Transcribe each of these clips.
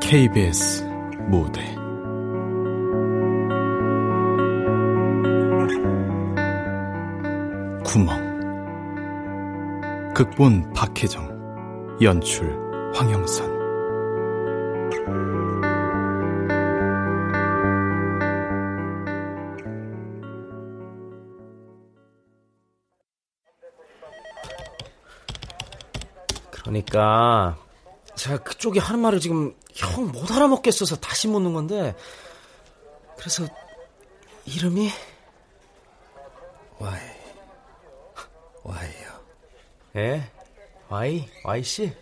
KBS 무대. 구멍. 극본 박혜정. 연출 황영선. 그러니까 제가 그쪽이 하는 말을 지금 형 못 알아먹겠어서 다시 묻는 건데 그래서 이름이? 와이. 와이요. 예? 와이? 와이 씨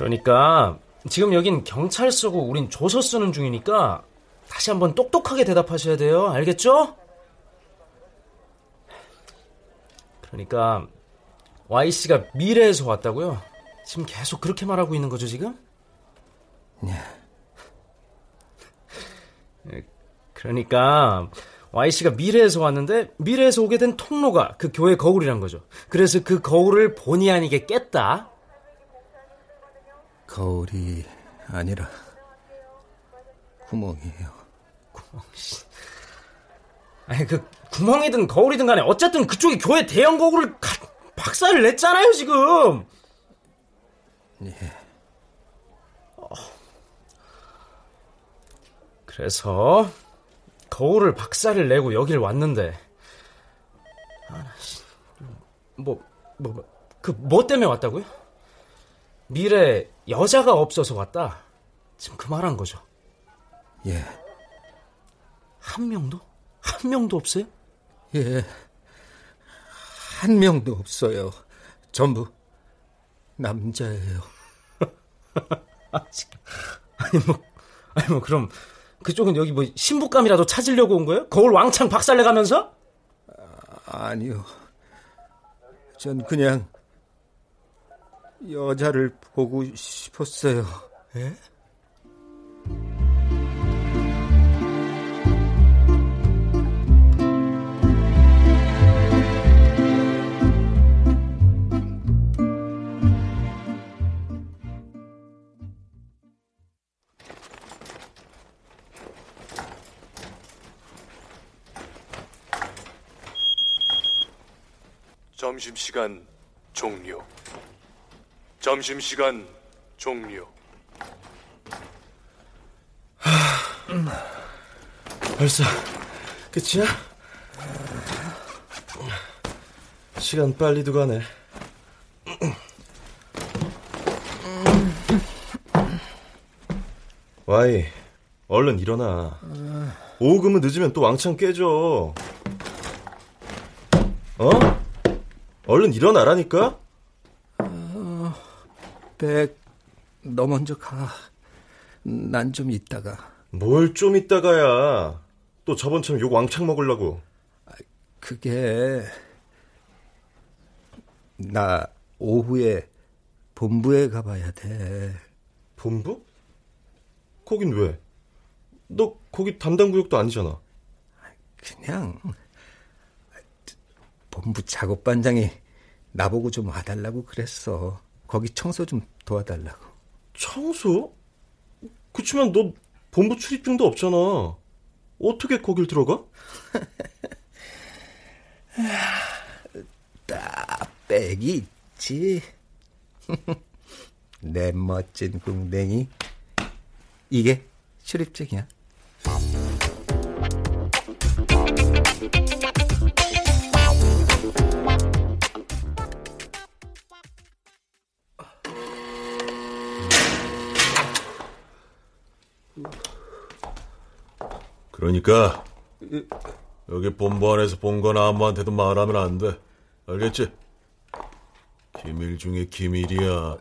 그러니까 지금 여긴 경찰서고 우린 조서 쓰는 중이니까 다시 한번 똑똑하게 대답하셔야 돼요 알겠죠? 그러니까 와이 씨가 미래에서 왔다고요? 지금 계속 그렇게 말하고 있는 거죠, 지금? 네. 그러니까 Y씨가 미래에서 왔는데 미래에서 오게 된 통로가 그 교회 거울이란 거죠. 그래서 그 거울을 본의 아니게 깼다. 거울이 아니라 구멍이에요. 구멍 씨. 아니 그 구멍이든 거울이든 간에 어쨌든 그쪽이 교회 대형 거울을 가, 박살을 냈잖아요, 지금. 예. 그래서 거울을 박살을 내고 여길 왔는데 뭐뭐그뭐 때문에 왔다고요? 미래 여자가 없어서 왔다. 지금 그 말 한 거죠. 예. 한 명도? 한 명도 없어요? 예. 한 명도 없어요. 전부 남자예요. 아니 뭐 아니 뭐 그럼 그쪽은 여기 뭐 신부감이라도 찾으려고 온 거예요? 거울 왕창 박살내 가면서? 아, 아니요. 전 그냥 여자를 보고 싶었어요. 예? 점심시간 종료. 점심시간 종료. 벌써 끝이야? 시간 빨리도 가네. 와이, 얼른 일어나. 오금은 늦으면 또 왕창 깨져. 어? 얼른 일어나라니까? 어, 백, 너 먼저 가. 난좀 이따가. 뭘좀 이따가야. 또 저번처럼 욕 왕창 먹으려고. 그게 나 오후에 본부에 가봐야 돼. 본부? 거긴 왜? 너 거기 담당 구역도 아니잖아. 그냥 본부 작업반장이 나보고 좀 와달라고 그랬어. 거기 청소 좀 도와달라고. 청소? 그치만 너 본부 출입증도 없잖아. 어떻게 거길 들어가? 딱 백이 있지. 내 멋진 궁뎅이. 이게 출입증이야. 그러니까 여기 본부 안에서 본 건 아무한테도 말하면 안 돼. 알겠지? 기밀 중에 기밀이야.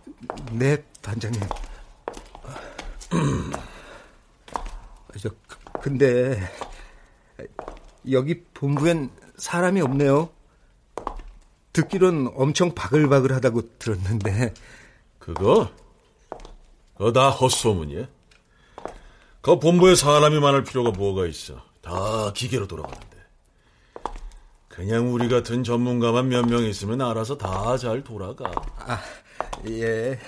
네, 반장님. 저, 근데 여기 본부엔 사람이 없네요. 듣기론 엄청 바글바글하다고 들었는데 그거? 그거 다 헛소문이야. 그 본부에 사람이 많을 필요가 뭐가 있어. 다 기계로 돌아가는데. 그냥 우리 같은 전문가만 몇 명 있으면 알아서 다 잘 돌아가. 아, 예.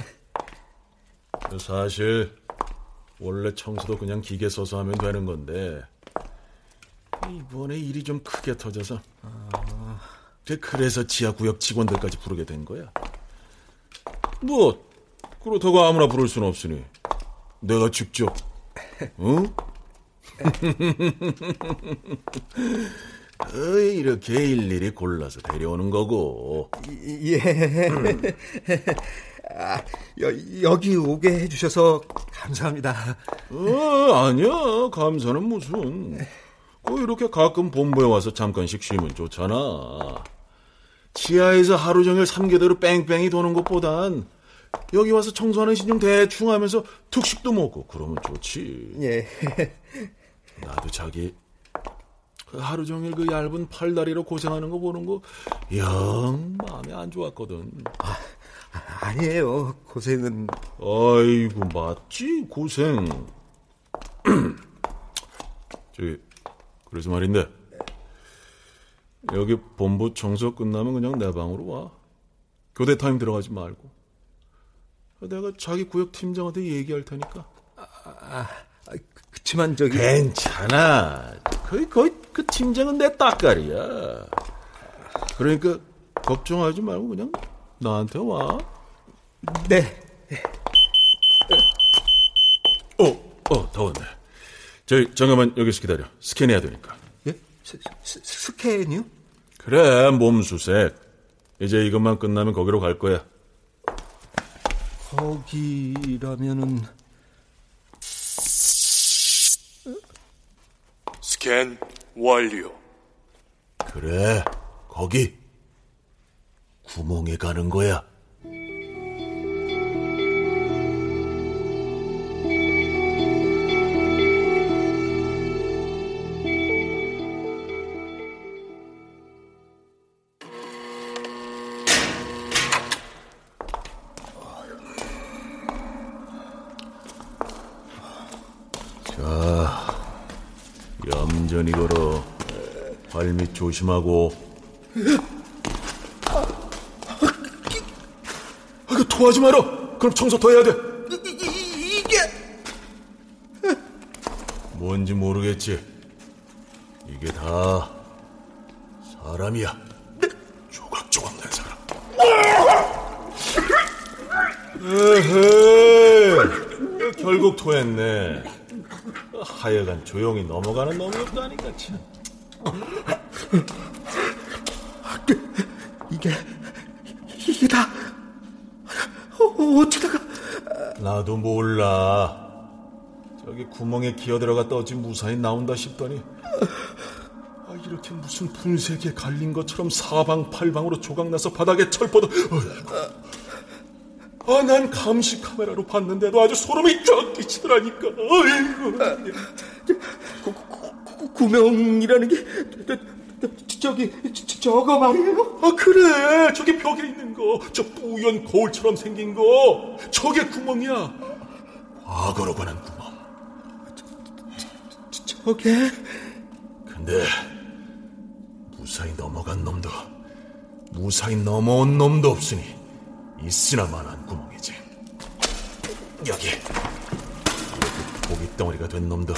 사실 원래 청소도 그냥 기계 써서 하면 되는 건데 이번에 일이 좀 크게 터져서 그래서 지하 구역 직원들까지 부르게 된 거야. 뭐 그렇다고 아무나 부를 수는 없으니 내가 직접 응? 이렇게 일일이 골라서 데려오는 거고. 예. 아, 여, 여기 오게 해주셔서 감사합니다. 어, 아니야. 감사는 무슨. 꼭 이렇게 가끔 본부에 와서 잠깐씩 쉬면 좋잖아. 지하에서 하루 종일 삼계대로 뺑뺑이 도는 것보단 여기 와서 청소하는 신용 대충 하면서 특식도 먹고 그러면 좋지. 예. 나도 자기 그 하루 종일 그 얇은 팔다리로 고생하는 거 보는 거 영 마음에 안 좋았거든. 아, 아니에요. 고생은. 아이고 맞지 고생. 저기 그래서 말인데 여기 본부 청소 끝나면 그냥 내 방으로 와. 교대 타임 들어가지 말고. 내가 자기 구역 팀장한테 얘기할 테니까. 아, 아 그치만 저기 괜찮아. 거의 거의 그 팀장은 내 딱깔이야. 그러니까 걱정하지 말고 그냥 나한테 와. 네. 어, 어, 더웠네. 저희 잠깐만 여기서 기다려. 스캔해야 되니까. 예? 스, 스, 스캔이요? 그래, 몸 수색. 이제 이것만 끝나면 거기로 갈 거야. 거기라면은 스캔 완료. 그래, 거기. 구멍에 가는 거야. 조심하고. 아, 그 토하지 마라. 그럼 청소 더 해야 돼. 이, 게 뭔지 모르겠지. 이게 다 사람이야. 조각조각 낸 사람. 에헤, 결국 토했네. 하여간 조용히 넘어가는 놈이 없다니까 참. 이게 이게 다 어, 어쩌다가 나도 몰라. 저기 구멍에 기어 들어가 떠지 무사히 나온다 싶더니 아, 이렇게 무슨 분쇄기에 갈린 것처럼 사방팔방으로 조각나서 바닥에 철퍼도 어이구. 아, 난 감시 카메라로 봤는데도 아주 소름이 쫙 끼치더라니까. 어이구. 구, 구, 구, 구명이라는 게 저, 저, 저기 저, 저거 말이에요? 아, 그래. 저기 벽에 있는 거. 저 뿌연 거울처럼 생긴 거. 저게 구멍이야. 과거로 가는 구멍. 저게 근데 무사히 넘어간 놈도 무사히 넘어온 놈도 없으니 있으나 마나한 구멍이지. 여기 이렇게 고기 덩어리가 된 놈도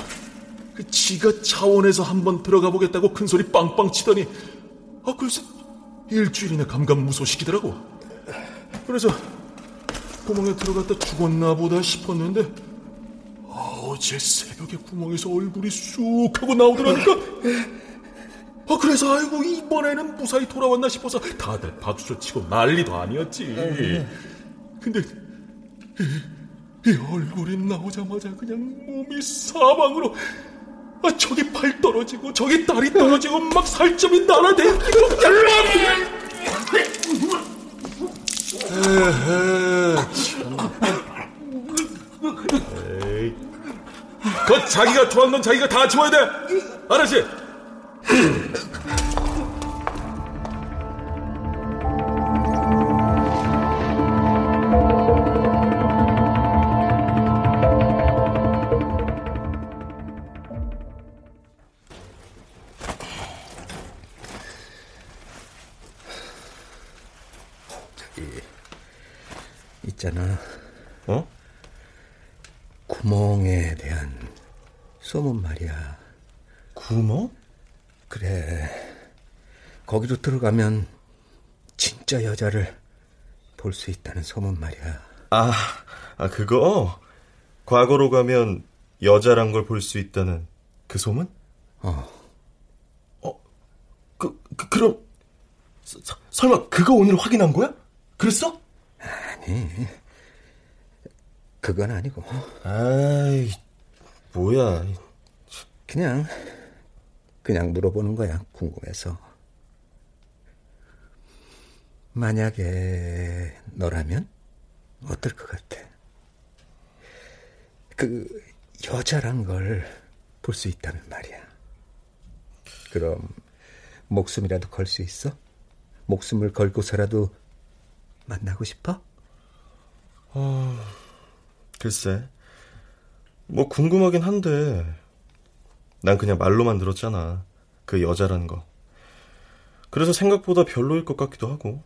그 지가 차원에서 한번 들어가 보겠다고 큰 소리 빵빵 치더니 아 글쎄 일주일이나 감감무소시키더라고. 그래서 구멍에 들어갔다 죽었나 보다 싶었는데 아, 어제 새벽에 구멍에서 얼굴이 쑥 하고 나오더라니까. 아, 그래서 아이고 이번에는 무사히 돌아왔나 싶어서 다들 박수 치고 난리도 아니었지. 근데 이, 이 얼굴이 나오자마자 그냥 몸이 사방으로 아, 저기 팔 떨어지고 저기 다리 떨어지고 막 살점이 날아다니고. 그 자기가 좋아하는 건 자기가 다 지워야 돼. 알았지? 거기로 들어가면 진짜 여자를 볼 수 있다는 소문 말이야. 아, 아, 그거? 과거로 가면 여자란 걸 볼 수 있다는 그 소문? 어. 어, 그, 그 그럼, 서, 설마 그거 오늘 확인한 거야? 그랬어? 아니. 그건 아니고. 아이, 뭐야. 그냥, 그냥 물어보는 거야, 궁금해서. 만약에 너라면 어떨 것 같아? 그 여자란 걸 볼 수 있다면 말이야. 그럼 목숨이라도 걸 수 있어? 목숨을 걸고서라도 만나고 싶어? 글쎄. 뭐 궁금하긴 한데, 난 그냥 말로만 들었잖아. 그 여자라는 거. 그래서 생각보다 별로일 것 같기도 하고, 뭐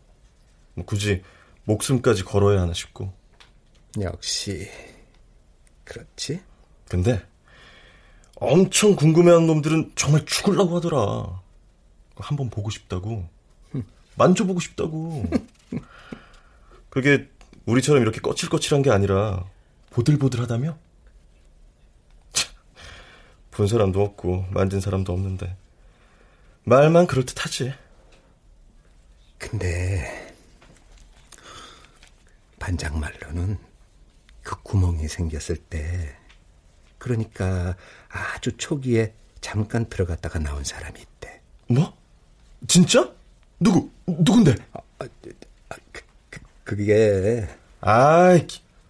굳이 목숨까지 걸어야 하나 싶고. 역시 그렇지? 근데 엄청 궁금해하는 놈들은 정말 죽을라고 하더라. 한번 보고 싶다고. 만져보고 싶다고. 그게 우리처럼 이렇게 거칠거칠한 게 아니라 보들보들하다며? 참, 본 사람도 없고 만진 사람도 없는데 말만 그럴듯하지. 근데 반장 말로는 그 구멍이 생겼을 때 그러니까 아주 초기에 잠깐 들어갔다가 나온 사람이 있대. 뭐? 진짜? 누구? 누군데? 그, 그, 그게 아이,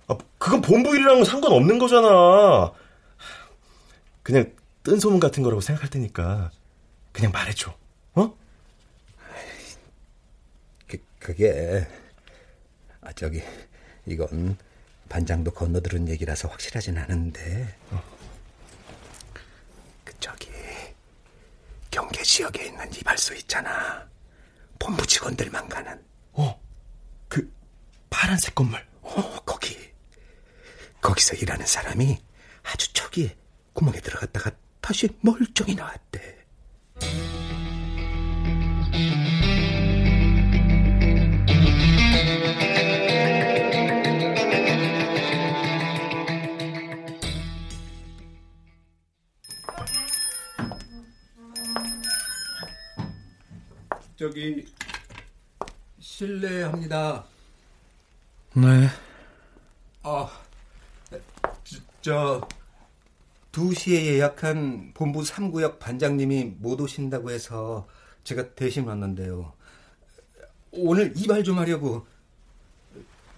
아, 그건 본부 일이랑은 상관없는 거잖아. 그냥 뜬 소문 같은 거라고 생각할 테니까 그냥 말해줘. 어? 그, 그게 아 저기 이건 반장도 건너들은 얘기라서 확실하진 않은데. 그 저기 경계 지역에 있는 이발소 있잖아. 본부 직원들만 가는. 어, 그 파란색 건물. 어 거기. 거기서 일하는 사람이 아주 초기에 구멍에 들어갔다가 다시 멀쩡히 나왔대 저기 실례합니다. 네. 아, 저, 저 2시에 예약한 본부 3구역 반장님이 못 오신다고 해서 제가 대신 왔는데요. 오늘 이발 좀 하려고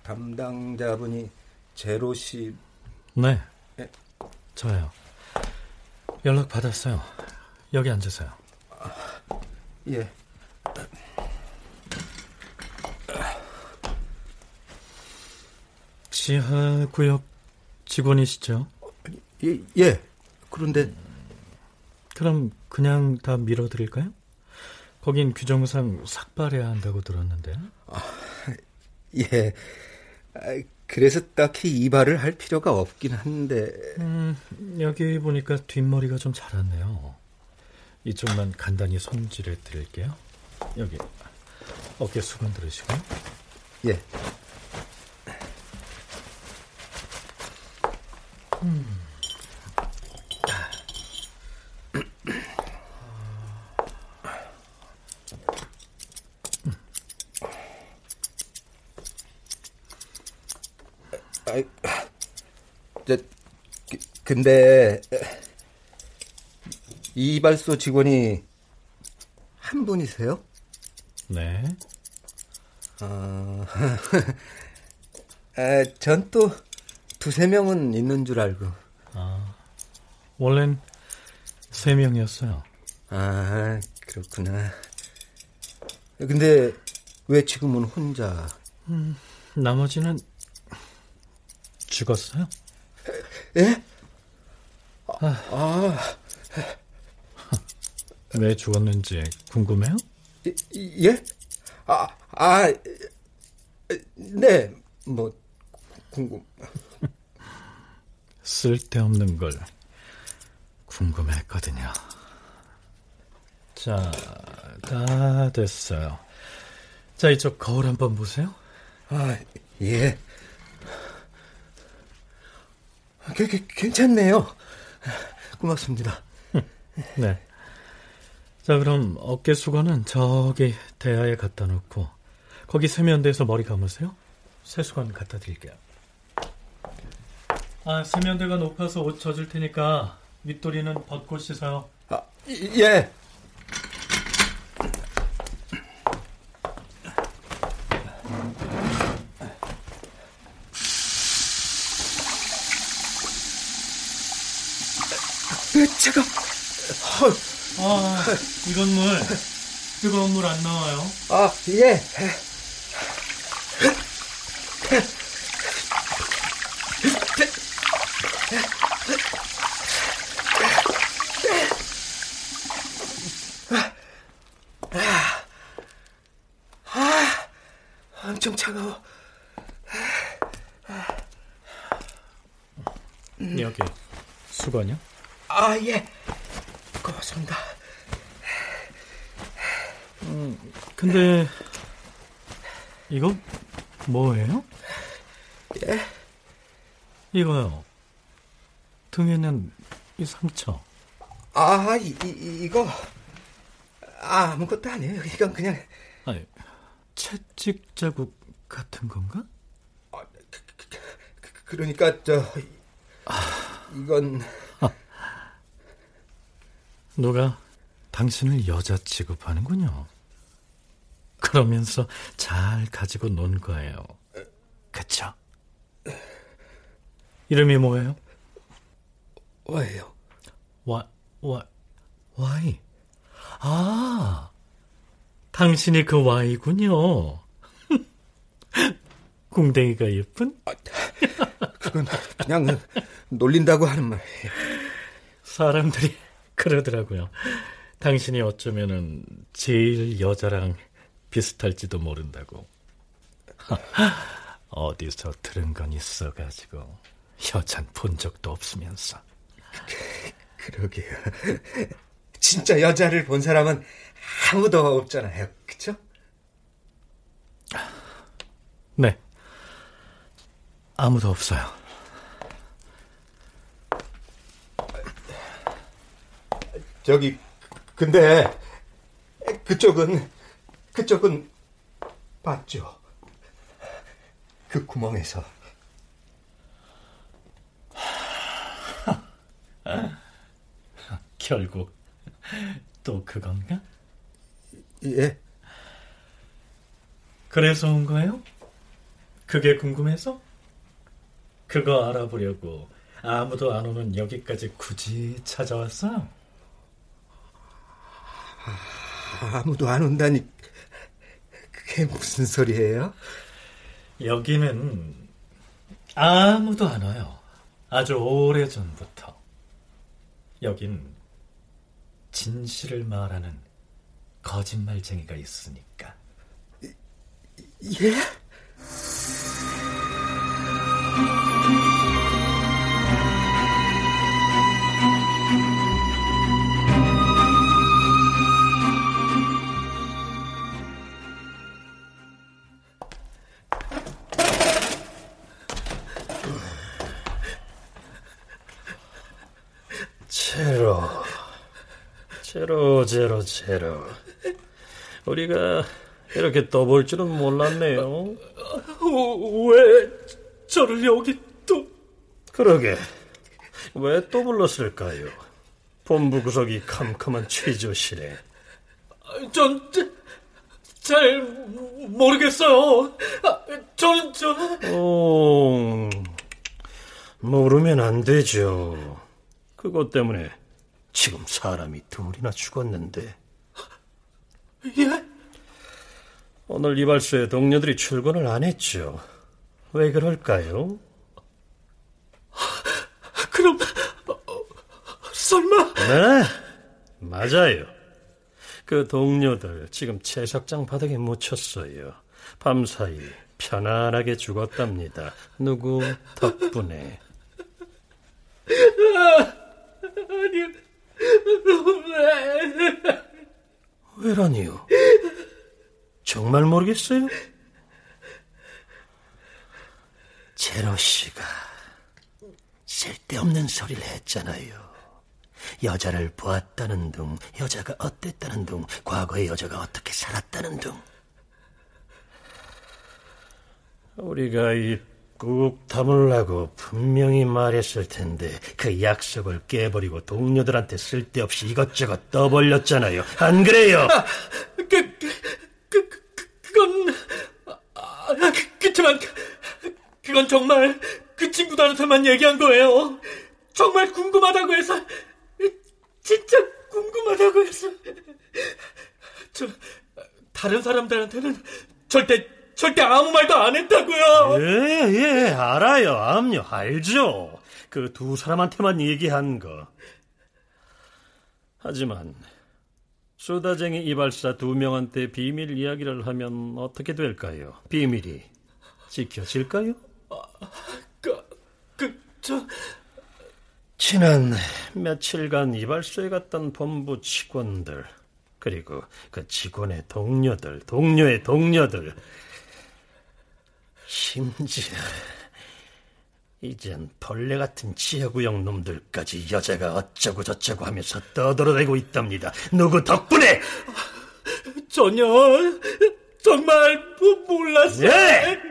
담당자분이 제로 씨 네. 예. 저요. 연락 받았어요. 여기 앉으세요. 예. 지하 구역 직원이시죠? 예, 예. 그런데 그럼 그냥 다 밀어드릴까요? 거긴 규정상 삭발해야 한다고 들었는데. 예. 아, 그래서 딱히 이발을 할 필요가 없긴 한데 음, 여기 보니까 뒷머리가 좀 자랐네요. 이쪽만 간단히 손질해 드릴게요. 여기 어깨 수건 들으시고. 예. 아이, 저, 그, 근데 이 이발소 직원이 한 분이세요? 네. 아, 아, 전또 두세 명은 있는 줄 알고. 원래는 세 명이었어요. 아, 그렇구나. 근데 왜 지금은 혼자? 나머지는 죽었어요? 예? 왜 죽었는지 궁금해요? 이- 예? 아, 아, 네, 뭐 궁금. 쓸데없는 걸 궁금했거든요. 자, 다 됐어요. 자, 이쪽 거울 한번 보세요. 아, 예. 게, 게, 괜찮네요. 고맙습니다. 네. 자, 그럼 어깨 수건은 저기 대야에 갖다 놓고 거기 세면대에서 머리 감으세요. 세수건 갖다 드릴게요. 아, 세면대가 높아서 옷 젖을 테니까 윗도리는 벗고 씻어요. 아, 예. 제가 아, 이건 물. 뜨거운 물 안 나와요. 아, 예. 아, 엄청 차가워. 여기 수건이요? 아, 예. 고맙습니다. 근데 이거 뭐예요? 예? 이거요. 등에 있는 이 상처. 아, 이, 이, 이거. 아, 아무것도 아니에요. 이건 그냥. 아니, 채찍 자국 같은 건가? 그, 그 러니까, 저. 이건. 누가 당신을 여자 취급하는군요. 그러면서 잘 가지고 논 거예요. 그쵸? 이름이 뭐예요? 왜요? 와, 와, 와이. 아, 당신이 그 와이군요. 궁뎅이가 예쁜? 그건 그냥 놀린다고 하는 말이에요. 사람들이 그러더라고요. 당신이 어쩌면은 제일 여자랑 비슷할지도 모른다고. 어디서 들은 건 있어가지고 여잔 본 적도 없으면서. 그러게요. 진짜 여자를 본 사람은 아무도 없잖아요. 그쵸? 네. 아무도 없어요. 저기, 근데, 그쪽은, 그쪽은, 봤죠? 그 구멍에서. 결국 또 그건가? 예. 그래서 온 거예요? 그게 궁금해서? 그거 알아보려고 아무도 안 오는 여기까지 굳이 찾아왔어요? 아무도 안 온다니, 그게 무슨 소리예요? 여기는 아무도 안 와요. 아주 오래전부터. 여긴 진실을 말하는 거짓말쟁이가 있으니까. 예? 제로, 제로. 우리가 이렇게 떠볼 줄은 몰랐네요. 왜 저를 여기 또... 그러게, 왜 또 불렀을까요? 본부 구석이 캄캄한 취조실에. 전... 잘 모르겠어요. 아, 저는 저... 오, 모르면 안 되죠. 그것 때문에 지금 사람이 둘이나 죽었는데. 예? 오늘 이발소에 동료들이 출근을 안 했죠. 왜 그럴까요? 그럼 설마 네, 맞아요. 그 동료들 지금 채석장 바닥에 묻혔어요. 밤사이 편안하게 죽었답니다. 누구 덕분에. 아니, 왜? 왜라니요? 정말 모르겠어요? 제로 씨가 쓸데없는 소리를 했잖아요. 여자를 보았다는 둥, 여자가 어땠다는 둥, 과거의 여자가 어떻게 살았다는 둥. 우리가 입 국 다물라고 분명히 말했을 텐데 그 약속을 깨버리고 동료들한테 쓸데없이 이것저것 떠벌렸잖아요. 안 그래요? 아, 그, 그, 그, 그, 그 건... 아, 그, 그치만 그건 정말 그 친구들한테만 얘기한 거예요. 정말 궁금하다고 해서 진짜 궁금하다고 해서 저 다른 사람들한테는 절대 절대 아무 말도 안 했다고요. 예, 예, 알아요. 암요, 알죠. 그 두 사람한테만 얘기한 거. 하지만 수다쟁이 이발사 두 명한테 비밀 이야기를 하면 어떻게 될까요? 비밀이 지켜질까요? 그, 그, 저... 지난 며칠간 이발소에 갔던 본부 직원들, 그리고 그 직원의 동료들, 동료의 동료들, 심지어 이젠 벌레 같은 지하구역 놈들까지 여자가 어쩌고 저쩌고 하면서 떠들어대고 있답니다. 누구 덕분에? 전혀 정말 몰랐어요. 예!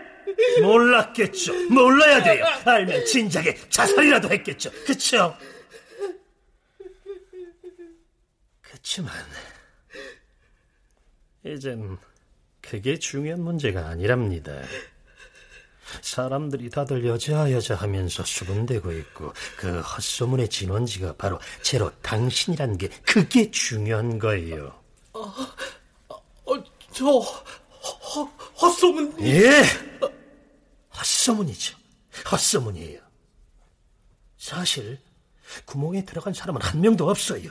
몰랐겠죠. 몰라야 돼요. 알면 진작에 자살이라도 했겠죠. 그쵸? 그치만 이젠 그게 중요한 문제가 아니랍니다. 사람들이 다들 여자 여자 하면서 수군대고 있고 그 헛소문의 진원지가 바로 제로 당신이란 게 그게 중요한 거예요. 어, 어, 저 헛, 헛소문 예, 헛소문이죠. 헛소문이에요. 사실 구멍에 들어간 사람은 한 명도 없어요.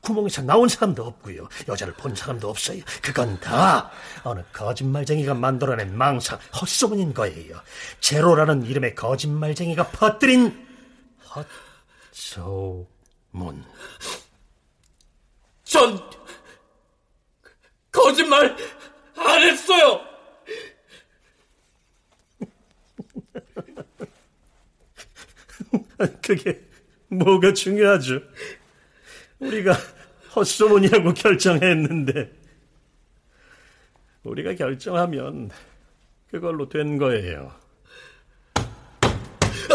구멍에서 나온 사람도 없고요. 여자를 본 사람도 없어요. 그건 다 어느 거짓말쟁이가 만들어낸 망상, 헛소문인 거예요. 제로라는 이름의 거짓말쟁이가 퍼뜨린 헛소문. 전 거짓말 안 했어요. 그게 뭐가 중요하죠? 우리가 헛소문이라고 결정했는데 우리가 결정하면 그걸로 된 거예요.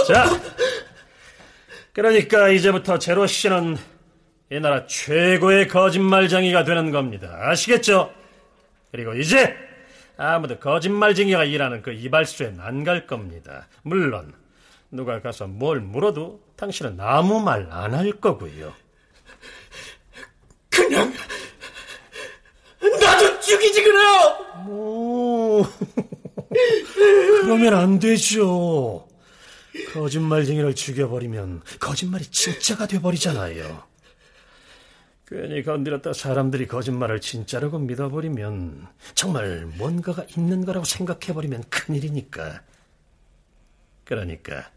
자, 그러니까 이제부터 제로 씨는 이 나라 최고의 거짓말쟁이가 되는 겁니다. 아시겠죠? 그리고 이제 아무도 거짓말쟁이가 일하는 그 이발소엔 안 갈 겁니다. 물론 누가 가서 뭘 물어도 당신은 아무 말 안 할 거고요. 그냥 나도 죽이지 그래요. 오, 그러면 안 되죠. 거짓말쟁이를 죽여버리면 거짓말이 진짜가 돼버리잖아요. 괜히 건드렸다 사람들이 거짓말을 진짜라고 믿어버리면 정말 뭔가가 있는 거라고 생각해버리면 큰일이니까. 그러니까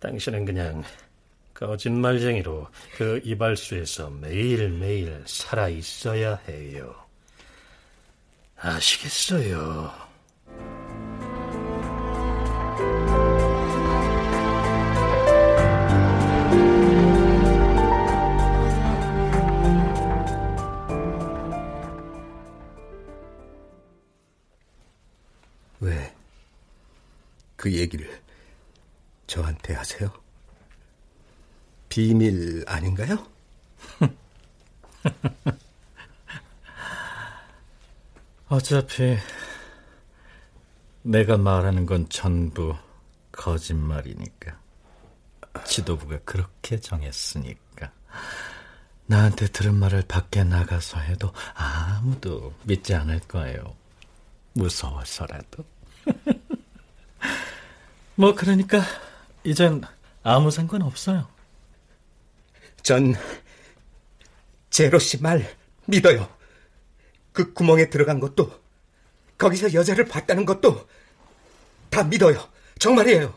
당신은 그냥 거짓말쟁이로 그 이발소에서 매일매일 살아 있어야 해요. 아시겠어요? 왜 그 얘기를 저한테 하세요? 비밀 아닌가요? 어차피 내가 말하는 건 전부 거짓말이니까. 지도부가 그렇게 정했으니까. 나한테 들은 말을 밖에 나가서 해도 아무도 믿지 않을 거예요. 무서워서라도. 뭐 그러니까 이젠 아무 상관 없어요. 전 제로 씨 말 믿어요. 그 구멍에 들어간 것도 거기서 여자를 봤다는 것도 다 믿어요. 정말이에요.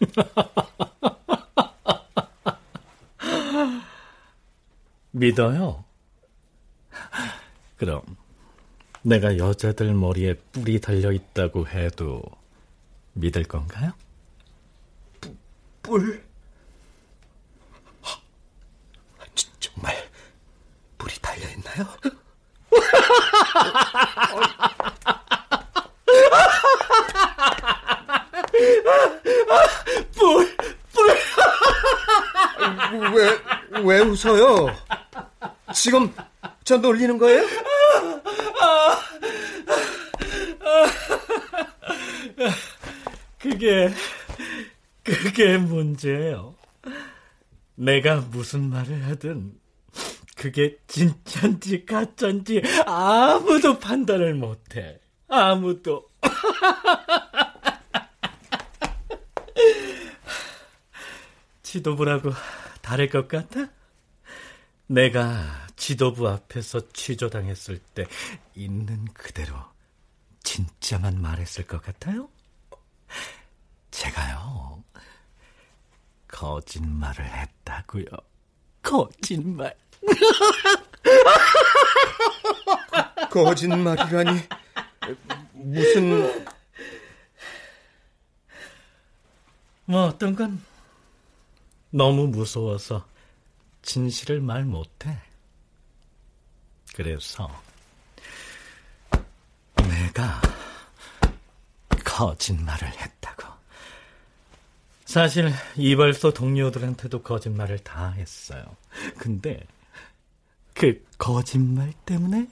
믿어요? 그럼 내가 여자들 머리에 뿔이 달려 있다고 해도 믿을 건가요? 뿔? 정말 뿔이 달려 있나요? 뿔, 뿔. 왜, 왜 웃어요? 지금 저 놀리는 거예요? 그게, 그게 문제예요. 내가 무슨 말을 하든, 그게 진짠지 가짠지 아무도 판단을 못해. 아무도. 지도부라고 다를 것 같아? 내가 지도부 앞에서 취조당했을 때 있는 그대로 진짜만 말했을 것 같아요? 제가요, 거짓말을 했다고요. 거짓말. 거짓말이라니 무슨 뭐 어떤 건 너무 무서워서 진실을 말 못해. 그래서 내가 거짓말을 했다고. 사실 이발소 동료들한테도 거짓말을 다 했어요. 근데 그 거짓말 때문에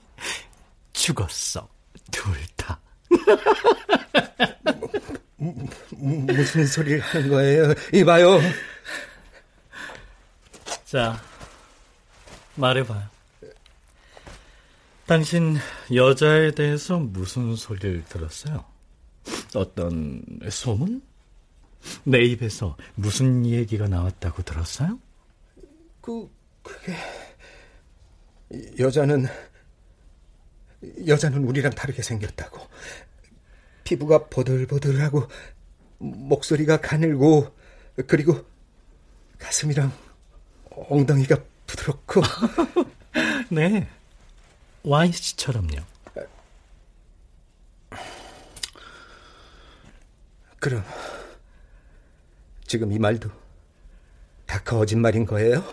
죽었어. 둘 다. 무슨 소리를 하는 거예요? 이봐요. 자, 말해봐요. 당신 여자에 대해서 무슨 소리를 들었어요? 어떤 소문? 내 입에서 무슨 얘기가 나왔다고 들었어요? 그 그게 여자는 여자는 우리랑 다르게 생겼다고. 피부가 보들보들하고 목소리가 가늘고 그리고 가슴이랑 엉덩이가 부드럽고 네. 와인 씨처럼요. 그럼 지금 이 말도 다 거짓말인 거예요?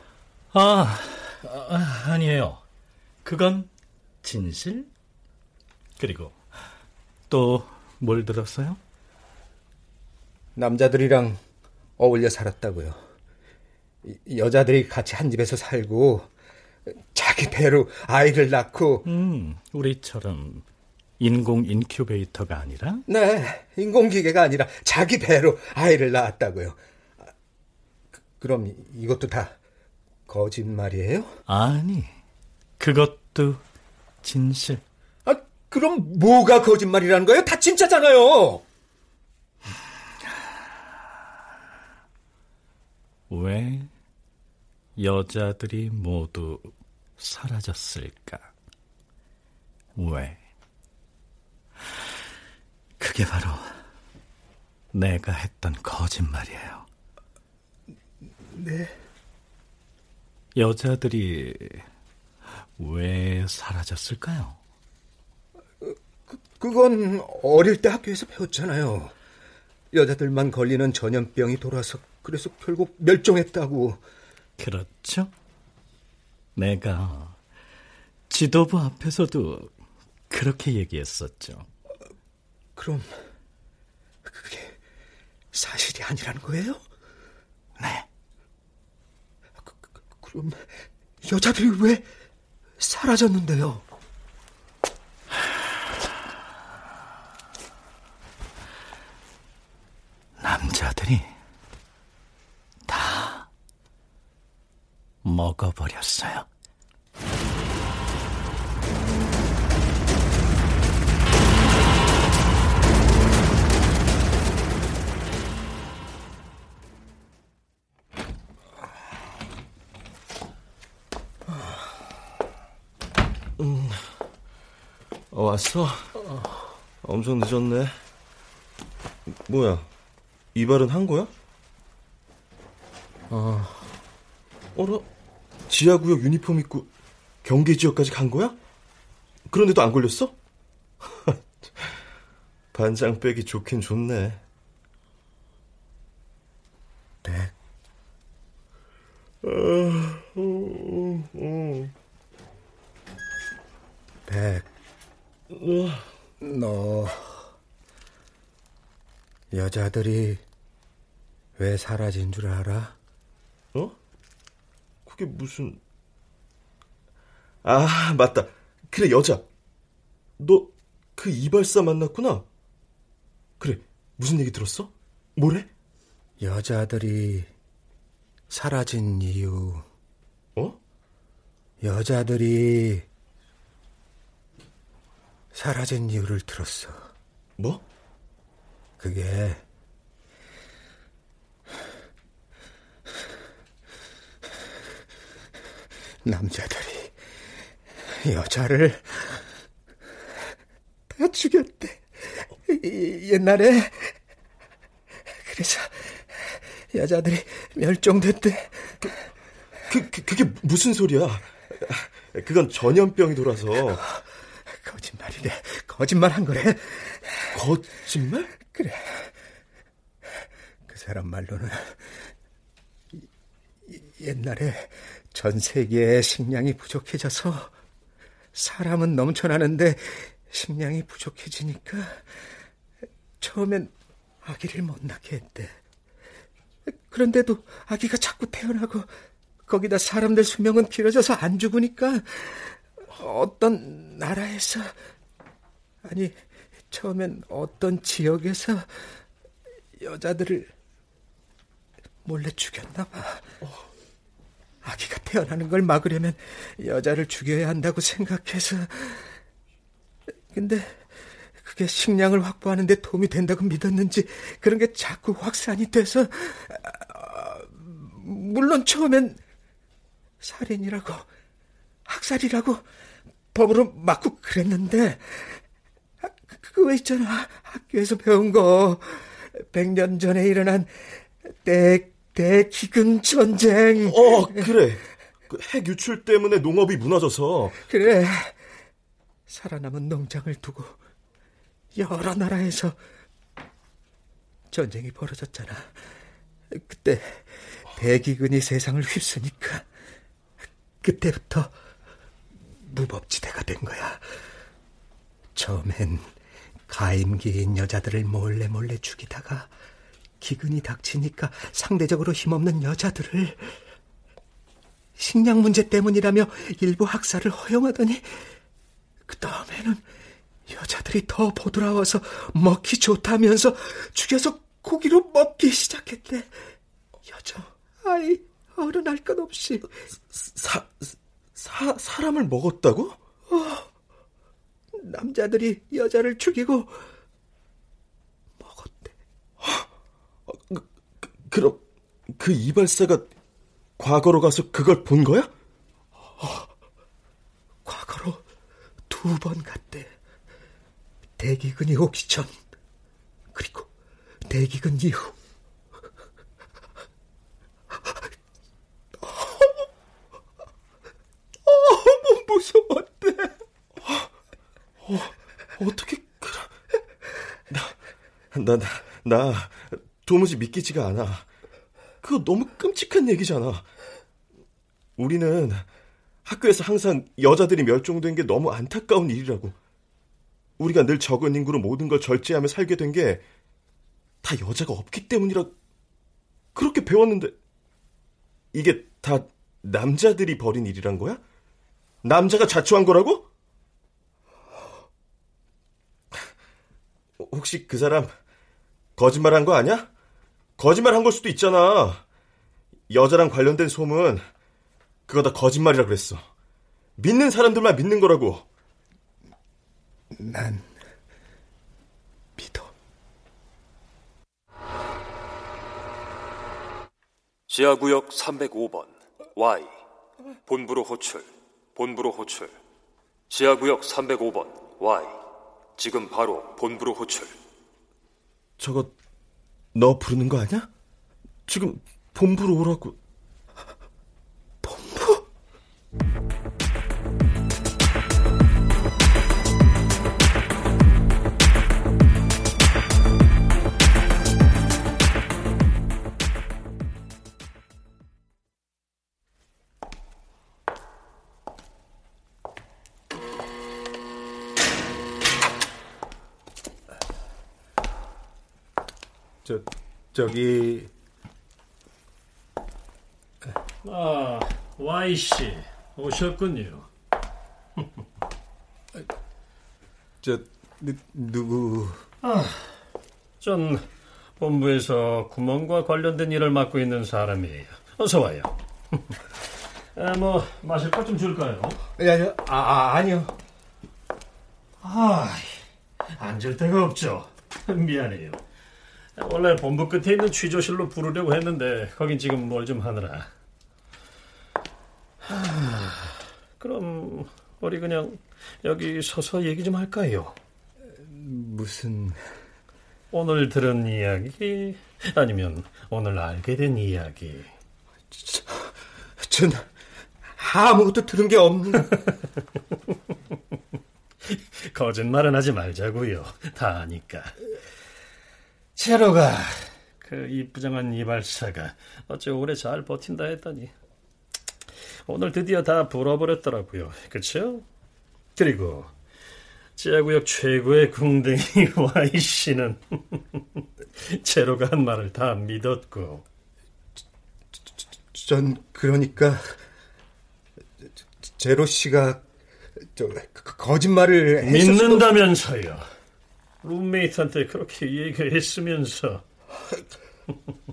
아, 아 아니에요. 그건 진실? 그리고 또 뭘 들었어요? 남자들이랑 어울려 살았다고요. 여자들이 같이 한 집에서 살고 자기 배로 아이를 낳고 음, 우리처럼 인공 인큐베이터가 아니라 네, 인공기계가 아니라 자기 배로 아이를 낳았다고요. 그, 그럼 이것도 다 거짓말이에요? 아니, 그것도 진실. 아, 그럼 뭐가 거짓말이라는 거예요? 다 진짜잖아요. 왜 여자들이 모두 사라졌을까? 왜? 그게 바로 내가 했던 거짓말이에요. 네. 여자들이 왜 사라졌을까요? 그건 어릴 때 학교에서 배웠잖아요. 여자들만 걸리는 전염병이 돌아서 그래서 결국 멸종했다고. 그렇죠? 내가 지도부 앞에서도 그렇게 얘기했었죠. 그럼 그게 사실이 아니라는 거예요? 네. 그, 그, 그럼 여자들이 왜 사라졌는데요? 남자들이 다 먹어버렸어요. 왔어? 어, 엄청 늦었네. 뭐야? 이발은 한 거야? 어. 어라? 지하구역 유니폼 입고 경계 지역까지 간 거야? 그런데도 안 걸렸어? 반장 빼기 좋긴 좋네. 백. 백. 너 여자들이 왜 사라진 줄 알아? 어? 그게 무슨... 아, 맞다. 그래, 여자. 너 그 이발사 만났구나? 그래, 무슨 얘기 들었어? 뭐래? 여자들이 사라진 이유. 어? 여자들이 사라진 이유를 들었어. 뭐? 그게 남자들이 여자를 다 죽였대. 이- 옛날에 그래서 여자들이 멸종됐대. 그, 그, 그게 무슨 소리야? 그건 전염병이 돌아서. 거짓말이래. 거짓말 한 거래. 거짓말? 그래. 그 사람 말로는 옛날에 전 세계에 식량이 부족해져서 사람은 넘쳐나는데 식량이 부족해지니까 처음엔 아기를 못 낳게 했대. 그런데도 아기가 자꾸 태어나고 거기다 사람들 수명은 길어져서 안 죽으니까 어떤 나라에서 아니 처음엔 어떤 지역에서 여자들을 몰래 죽였나 봐. 아기가 태어나는 걸 막으려면 여자를 죽여야 한다고 생각해서. 근데 그게 식량을 확보하는 데 도움이 된다고 믿었는지 그런 게 자꾸 확산이 돼서 아, 물론 처음엔 살인이라고 학살이라고 법으로 맞고 그랬는데 아, 그- 그거 있잖아. 학교에서 배운 거. 100년 전에 일어난 대, 대기근 전쟁 어, 그래. 그 핵 유출 때문에 농업이 무너져서. 그래 살아남은 농장을 두고 여러 나라에서 전쟁이 벌어졌잖아 그때 대기근이 세상을 휩쓰니까 그때부터 무법지대가 된 거야 처음엔 가임기인 여자들을 몰래 몰래 죽이다가 기근이 닥치니까 상대적으로 힘없는 여자들을 식량 문제 때문이라며 일부 학살을 허용하더니 그 다음에는 여자들이 더 보드라워서 먹기 좋다면서 죽여서 고기로 먹기 시작했대. 여자, 아이, 어른 할 것 없이. 사, 사, 사람을 먹었다고? 남자들이 여자를 죽이고 먹었대. 그럼 그 이발사가 과거로 가서 그걸 본 거야? 과거로 두 번 갔대. 대기근이 오기 전, 그리고 대기근 이후. 너무 무서웠대. 어떻게 그런 나, 나, 나, 나 도무지 믿기지가 않아. 그거 너무 끔찍한 얘기잖아. 우리는 학교에서 항상 여자들이 멸종된 게 너무 안타까운 일이라고. 우리가 늘 적은 인구로 모든 걸 절제하며 살게 된 게 다 여자가 없기 때문이라 그렇게 배웠는데 이게 다 남자들이 벌인 일이란 거야? 남자가 자초한 거라고? 혹시 그 사람 거짓말한 거 아니야? 거짓말 한 걸 수도 있잖아. 여자랑 관련된 소문 그거 다 거짓말이라 그랬어. 믿는 사람들만 믿는 거라고. 난 믿어. 지하구역 305번 Y 본부로 호출 본부로 호출 지하구역 305번 Y 지금 바로 본부로 호출. 저거 너 부르는 거 아니야? 지금 본부로 오라고. 저 저기 아, Y씨 오셨군요. 저 누, 누구 전 본부에서 구멍과 관련된 일을 맡고 있는 사람이에요. 어서 와요. 아, 뭐 마실 것 좀 줄까요? 야, 아, 아 아니요 아, 앉을 데가 없죠. 미안해요. 원래 본부 끝에 있는 취조실로 부르려고 했는데 거긴 지금 뭘 좀 하느라. 하, 그럼 우리 그냥 여기 서서 얘기 좀 할까요? 무슨 오늘 들은 이야기 아니면 오늘 알게 된 이야기. 전 아무것도 들은 게 없는 거짓말은 하지 말자고요. 다 아니까. 제로가 그 이쁘장한 이발사가 어째 오래 잘 버틴다 했더니 오늘 드디어 다 불어버렸더라고요. 그쵸? 그리고 지하구역 최고의 궁뎅이 Y씨는 제로가 한 말을 다 믿었고 전 그러니까 제로 씨가 거짓말을 믿는다면서요. 룸메이트한테 그렇게 얘기했으면서.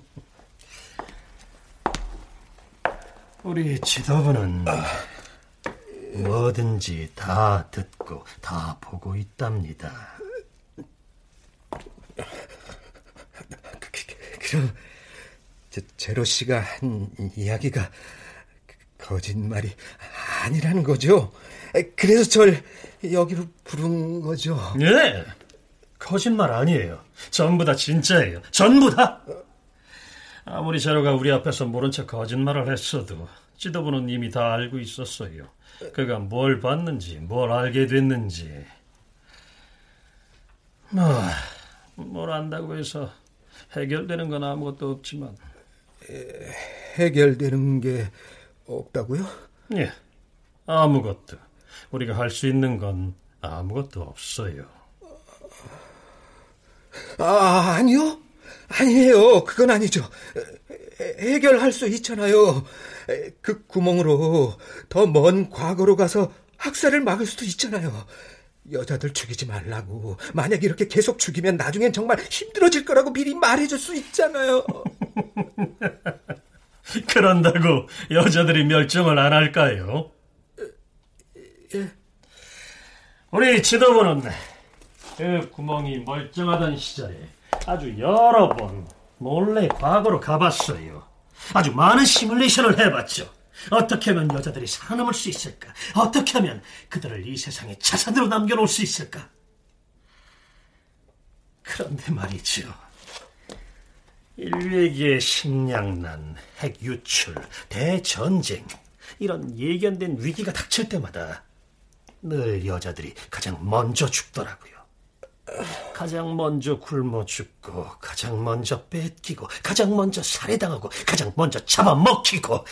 우리 지도부는 뭐든지 다 듣고 다 보고 있답니다. 그- 그- 그럼 저 제로 씨가 한 이야기가 거짓말이 아니라는 거죠? 그래서 절 여기로 부른 거죠? 예, 거짓말 아니에요. 전부 다 진짜예요. 전부 다. 아무리 제로가 우리 앞에서 모른 척 거짓말을 했어도 지도부는 이미 다 알고 있었어요. 그가 뭘 봤는지, 뭘 알게 됐는지. 뭐, 뭘 안다고 해서 해결되는 건 아무것도 없지만, 해결되는 게 없다고요? 예, 아무것도. 우리가 할 수 있는 건 아무것도 없어요. 아, 아니요? 아니에요. 그건 아니죠. 해- 해결할 수 있잖아요. 그 구멍으로 더 먼 과거로 가서 학살을 막을 수도 있잖아요. 여자들 죽이지 말라고. 만약 이렇게 계속 죽이면 나중엔 정말 힘들어질 거라고 미리 말해줄 수 있잖아요. 그런다고 여자들이 멸종을 안 할까요? 우리 지도부는 그 구멍이 멀쩡하던 시절에 아주 여러 번 몰래 과거로 가봤어요. 아주 많은 시뮬레이션을 해봤죠. 어떻게 하면 여자들이 살아남을 수 있을까? 어떻게 하면 그들을 이 세상에 자산으로 남겨놓을 수 있을까? 그런데 말이죠. 인류에게 식량난, 핵 유출, 대전쟁 이런 예견된 위기가 닥칠 때마다 늘 여자들이 가장 먼저 죽더라고요. 가장 먼저 굶어 죽고, 가장 먼저 뺏기고, 가장 먼저 살해당하고, 가장 먼저 잡아먹히고.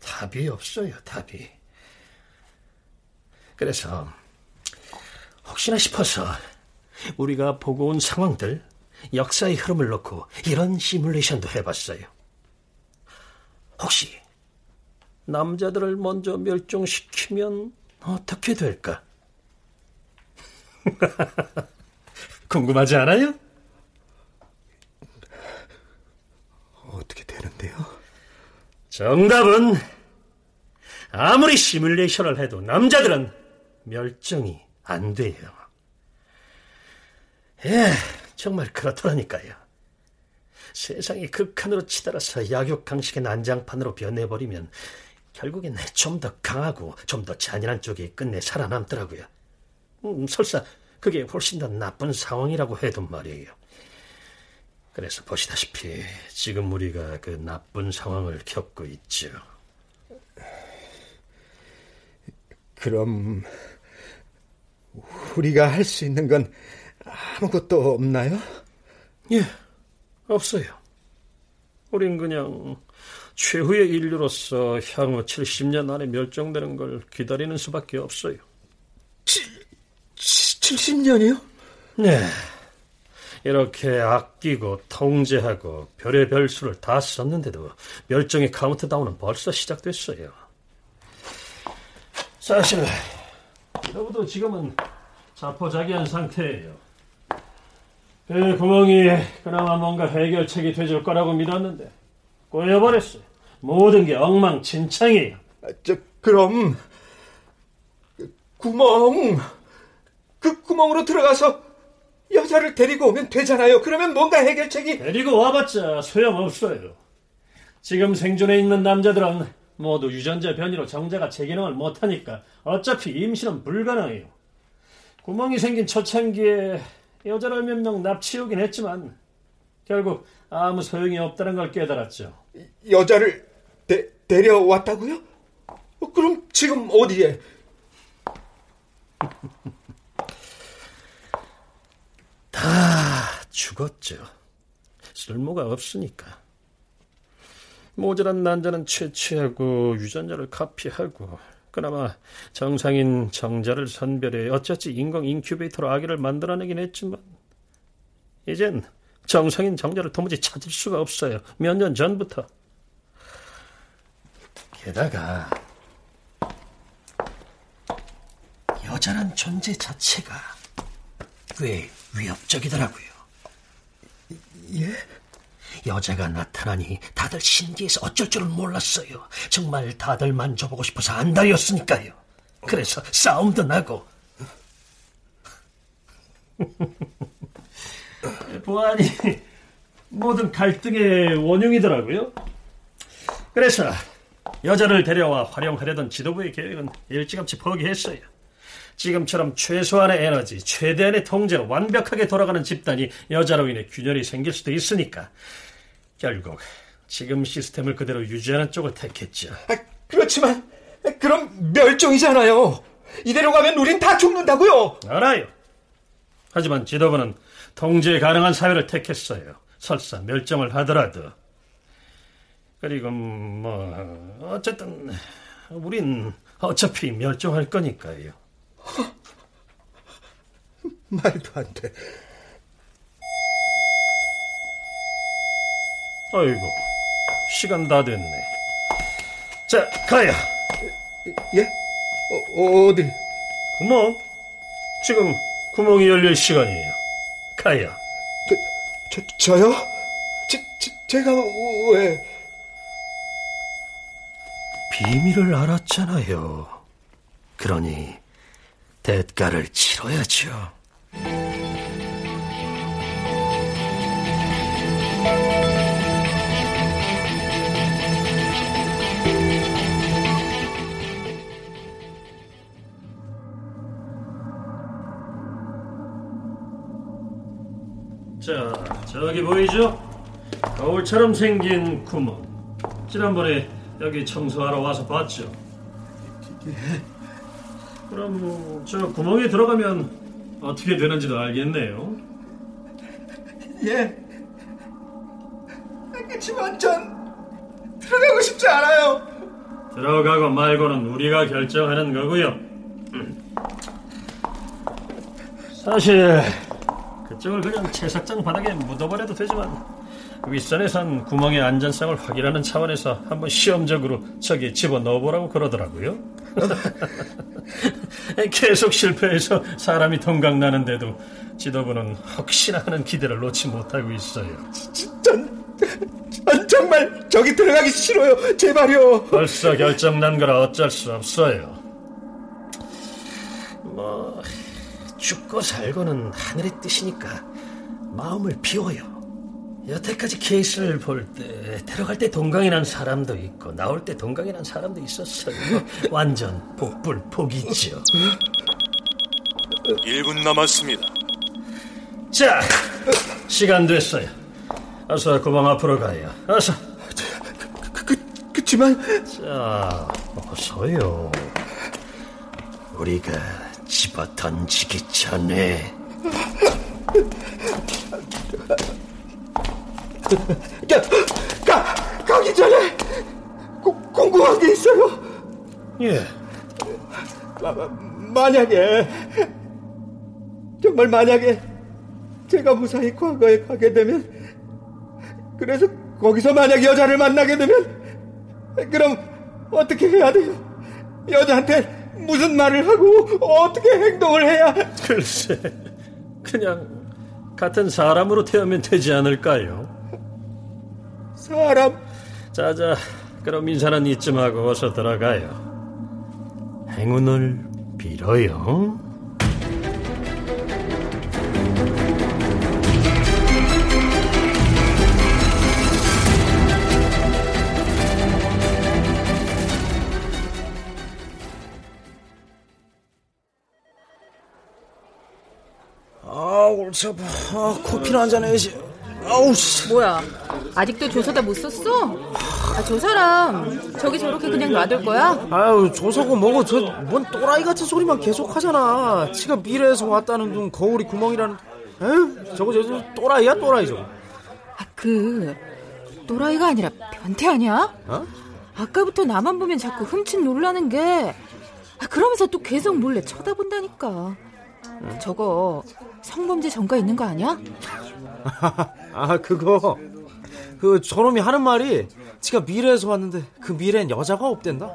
답이 없어요, 답이. 그래서 혹시나 싶어서 우리가 보고 온 상황들, 역사의 흐름을 놓고 이런 시뮬레이션도 해봤어요. 혹시 남자들을 먼저 멸종시키면 어떻게 될까? 궁금하지 않아요? 어떻게 되는데요? 정답은 아무리 시뮬레이션을 해도 남자들은 멸종이 안 돼요. 예, 정말 그렇더라니까요. 세상이 극한으로 치달아서 약육강식의 난장판으로 변해버리면 결국엔 좀 더 강하고 좀 더 잔인한 쪽이 끝내 살아남더라고요. 음, 설사 그게 훨씬 더 나쁜 상황이라고 해도 말이에요. 그래서 보시다시피 지금 우리가 그 나쁜 상황을 겪고 있죠. 그럼 우리가 할 수 있는 건 아무것도 없나요? 예, 없어요. 우린 그냥 최후의 인류로서 향후 70년 안에 멸종되는 걸 기다리는 수밖에 없어요. 70년이요? 네. 이렇게 아끼고 통제하고 별의 별 수를 다 썼는데도 멸종의 카운트다운은 벌써 시작됐어요. 사실 여러분도 지금은 자포자기한 상태예요. 그 구멍이 그나마 뭔가 해결책이 되줄 거라고 믿었는데 꼬여버렸어요. 모든 게 엉망진창이에요. 아, 저 그럼 그 구멍 그 구멍으로 들어가서 여자를 데리고 오면 되잖아요. 그러면 뭔가 해결책이 데리고 와봤자 소용없어요. 지금 생존해 있는 남자들은 모두 유전자 변이로 정자가 재기능을 못하니까 어차피 임신은 불가능해요. 구멍이 생긴 초창기에 여자를 몇 명 납치오긴 했지만 결국 아무 소용이 없다는 걸 깨달았죠. 여자를 데, 데려왔다고요? 어, 그럼 지금 어디에? 다 죽었죠. 쓸모가 없으니까. 모자란 난자는 채취하고 유전자를 카피하고 그나마 정상인 정자를 선별해 어쩌지 인공 인큐베이터로 아기를 만들어내긴 했지만 이젠 정상인 정자를 도무지 찾을 수가 없어요. 몇 년 전부터. 게다가 여자란 존재 자체가 꽤 위협적이더라고요. 예? 여자가 나타나니 다들 신기해서 어쩔 줄을 몰랐어요. 정말 다들 만져보고 싶어서 안달이었으니까요. 그래서 싸움도 나고. 보안이 모든 갈등의 원흉이더라고요. 그래서 여자를 데려와 활용하려던 지도부의 계획은 일찌감치 포기했어요. 지금처럼 최소한의 에너지, 최대한의 통제로 완벽하게 돌아가는 집단이 여자로 인해 균열이 생길 수도 있으니까 결국 지금 시스템을 그대로 유지하는 쪽을 택했죠. 아, 그렇지만 그럼 멸종이잖아요. 이대로 가면 우린 다 죽는다고요. 알아요. 하지만 지도부는 통제 가능한 사회를 택했어요. 설사 멸종을 하더라도. 그리고 뭐 어쨌든 우린 어차피 멸종할 거니까요. 말도 안 돼. 아이고, 시간 다 됐네. 자, 가야. 예? 어, 어디? 구멍. 지금 구멍이 열릴 시간이에요. 가야. 저, 저, 저요? 제, 제, 제가 왜... 비밀을 알았잖아요. 그러니 대가를 치러야죠. 자, 저기 보이죠? 거울처럼 생긴 구멍. 지난번에 여기 청소하러 와서 봤죠? 그럼 저 구멍에 들어가면 어떻게 되는지도 알겠네요. 예. 그렇지만 전 들어가고 싶지 않아요. 들어가고 말고는 우리가 결정하는 거고요. 사실 그쪽을 그냥 채석장 바닥에 묻어버려도 되지만 윗선에선 구멍의 안전성을 확인하는 차원에서 한번 시험적으로 저기 집어 넣어보라고 그러더라고요. 계속 실패해서 사람이 동강나는데도 지도부는 혹시나 하는 기대를 놓지 못하고 있어요. 전, 전 정말 저기 들어가기 싫어요. 제발요. 벌써 결정난 거라 어쩔 수 없어요. 뭐 죽고 살고는 하늘의 뜻이니까 마음을 비워요. 여태까지 케이스를 볼때 들어갈 때 동강이 난 사람도 있고 나올 때 동강이 난 사람도 있었어요. 완전 복불복이죠. 1분 남았습니다. 자, 시간 됐어요. 어서 구멍 앞으로 가요. 어서. 그, 그, 그치만 자, 어서요. 우리가 집어 던지기 전에 가, 가, 가기 전에 고, 궁금한 게 있어요. 예. 마, 만약에 정말 만약에 제가 무사히 과거에 가게 되면 그래서 거기서 만약 여자를 만나게 되면 그럼 어떻게 해야 돼요? 여자한테 무슨 말을 하고 어떻게 행동을 해야? 글쎄, 그냥 같은 사람으로 태우면 되지 않을까요? 사람? 자자, 그럼 인사는 이쯤 하고 어서 들어가요. 행운을 빌어요. 아, 옳지 아파. 아, 커피나 한잔 해야지. 아우, 씨. 뭐야? 아직도 조서다 못 썼어? 아, 저 사람 저기 저렇게 그냥 놔둘 거야? 아유, 조서고 뭐고 저 뭔 또라이 같은 소리만 계속 하잖아. 지가 미래에서 왔다는 둥 거울이 구멍이라는. 에휴, 저거 저, 저 또라이야 또라이 저거. 아, 그 또라이가 아니라 변태 아니야? 어? 아까부터 나만 보면 자꾸 흠칫 놀라는 게 아, 그러면서 또 계속 몰래 쳐다본다니까. 저거 성범죄 전과 있는 거 아니야? 아, 그거 그 저놈이 하는 말이 지가 미래에서 왔는데 그 미래엔 여자가 없댄다.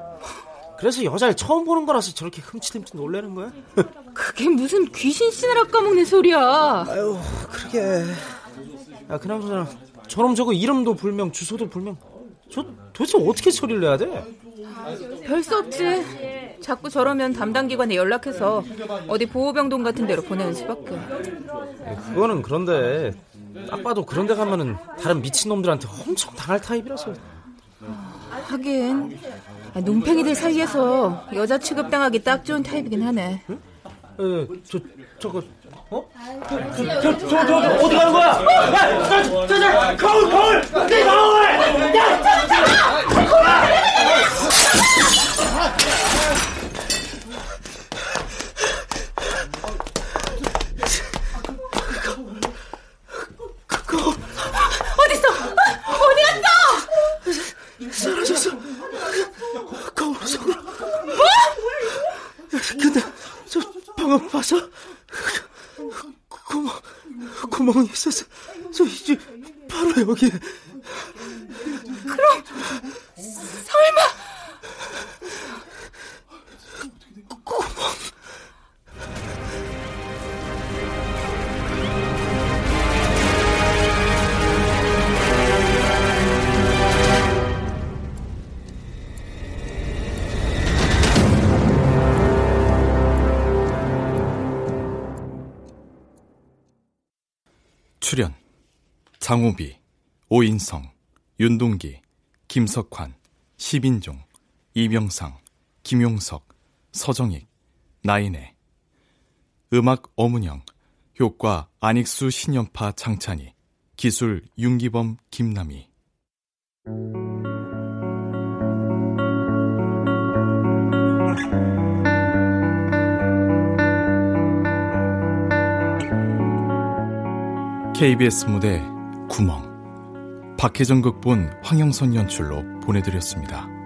그래서 여자를 처음 보는 거라서 저렇게 흠칫흠칫 놀래는 거야? 그게 무슨 귀신 씨나라 까먹는 소리야. 아유, 그러게. 야, 그나저나 저놈 저거 이름도 불명, 주소도 불명. 저 도대체 어떻게 처리를 해야 돼? 별수 없지. 자꾸 저러면 담당 기관에 연락해서 어디 보호병동 같은 데로 보내는 수밖에. 그거는 그런데 딱 봐도 그런 데 가면은 다른 미친놈들한테 엄청 당할 타입이라서. 하긴 아, 눈팽이들 사이에서 여자 취급당하기 딱 좋은 타입이긴 하네. 에, 저 저거 어? 저, 저, 저, 저, 어디 가는 거야? 야, 저, 저, 저, 거울, 거울! 내 거울! 야, 저, 저! 어딨어? 어디 갔어? 사라졌어. 거울 속으로. 뭐? 근데 저 방금 봐서 구멍 구멍이 있어서 저 이제 바로 여기. 출연. 장호비, 오인성, 윤동기, 김석환, 시빈종, 이명상, 김용석, 서정익, 나인애. 음악 어문영 효과 안익수 신연파 장찬희 기술 윤기범 김남희 KBS 무대 구멍 박혜정 극본 황영선 연출로 보내드렸습니다.